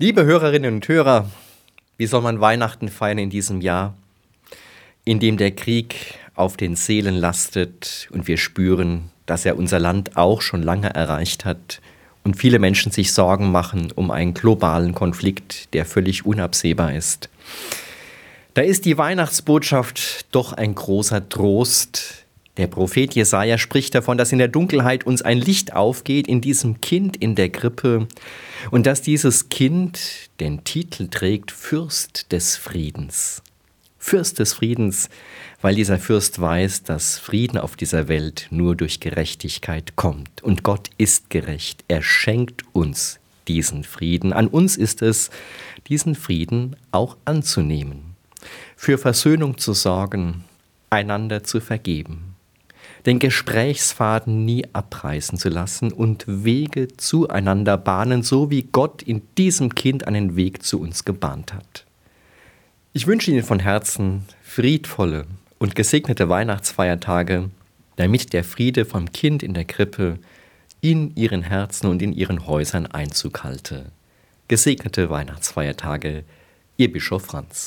Liebe Hörerinnen und Hörer, wie soll man Weihnachten feiern in diesem Jahr, in dem der Krieg auf den Seelen lastet und wir spüren, dass er unser Land auch schon lange erreicht hat und viele Menschen sich Sorgen machen um einen globalen Konflikt, der völlig unabsehbar ist. Da ist die Weihnachtsbotschaft doch ein großer Trost, der Prophet Jesaja spricht davon, dass in der Dunkelheit uns ein Licht aufgeht in diesem Kind in der Krippe und dass dieses Kind den Titel trägt Fürst des Friedens. Fürst des Friedens, weil dieser Fürst weiß, dass Frieden auf dieser Welt nur durch Gerechtigkeit kommt. Und Gott ist gerecht. Er schenkt uns diesen Frieden. An uns ist es, diesen Frieden auch anzunehmen, für Versöhnung zu sorgen, einander zu vergeben den Gesprächsfaden nie abreißen zu lassen und Wege zueinander bahnen, so wie Gott in diesem Kind einen Weg zu uns gebahnt hat. Ich wünsche Ihnen von Herzen friedvolle und gesegnete Weihnachtsfeiertage, damit der Friede vom Kind in der Krippe in Ihren Herzen und in Ihren Häusern Einzug halte. Gesegnete Weihnachtsfeiertage, Ihr Bischof Franz.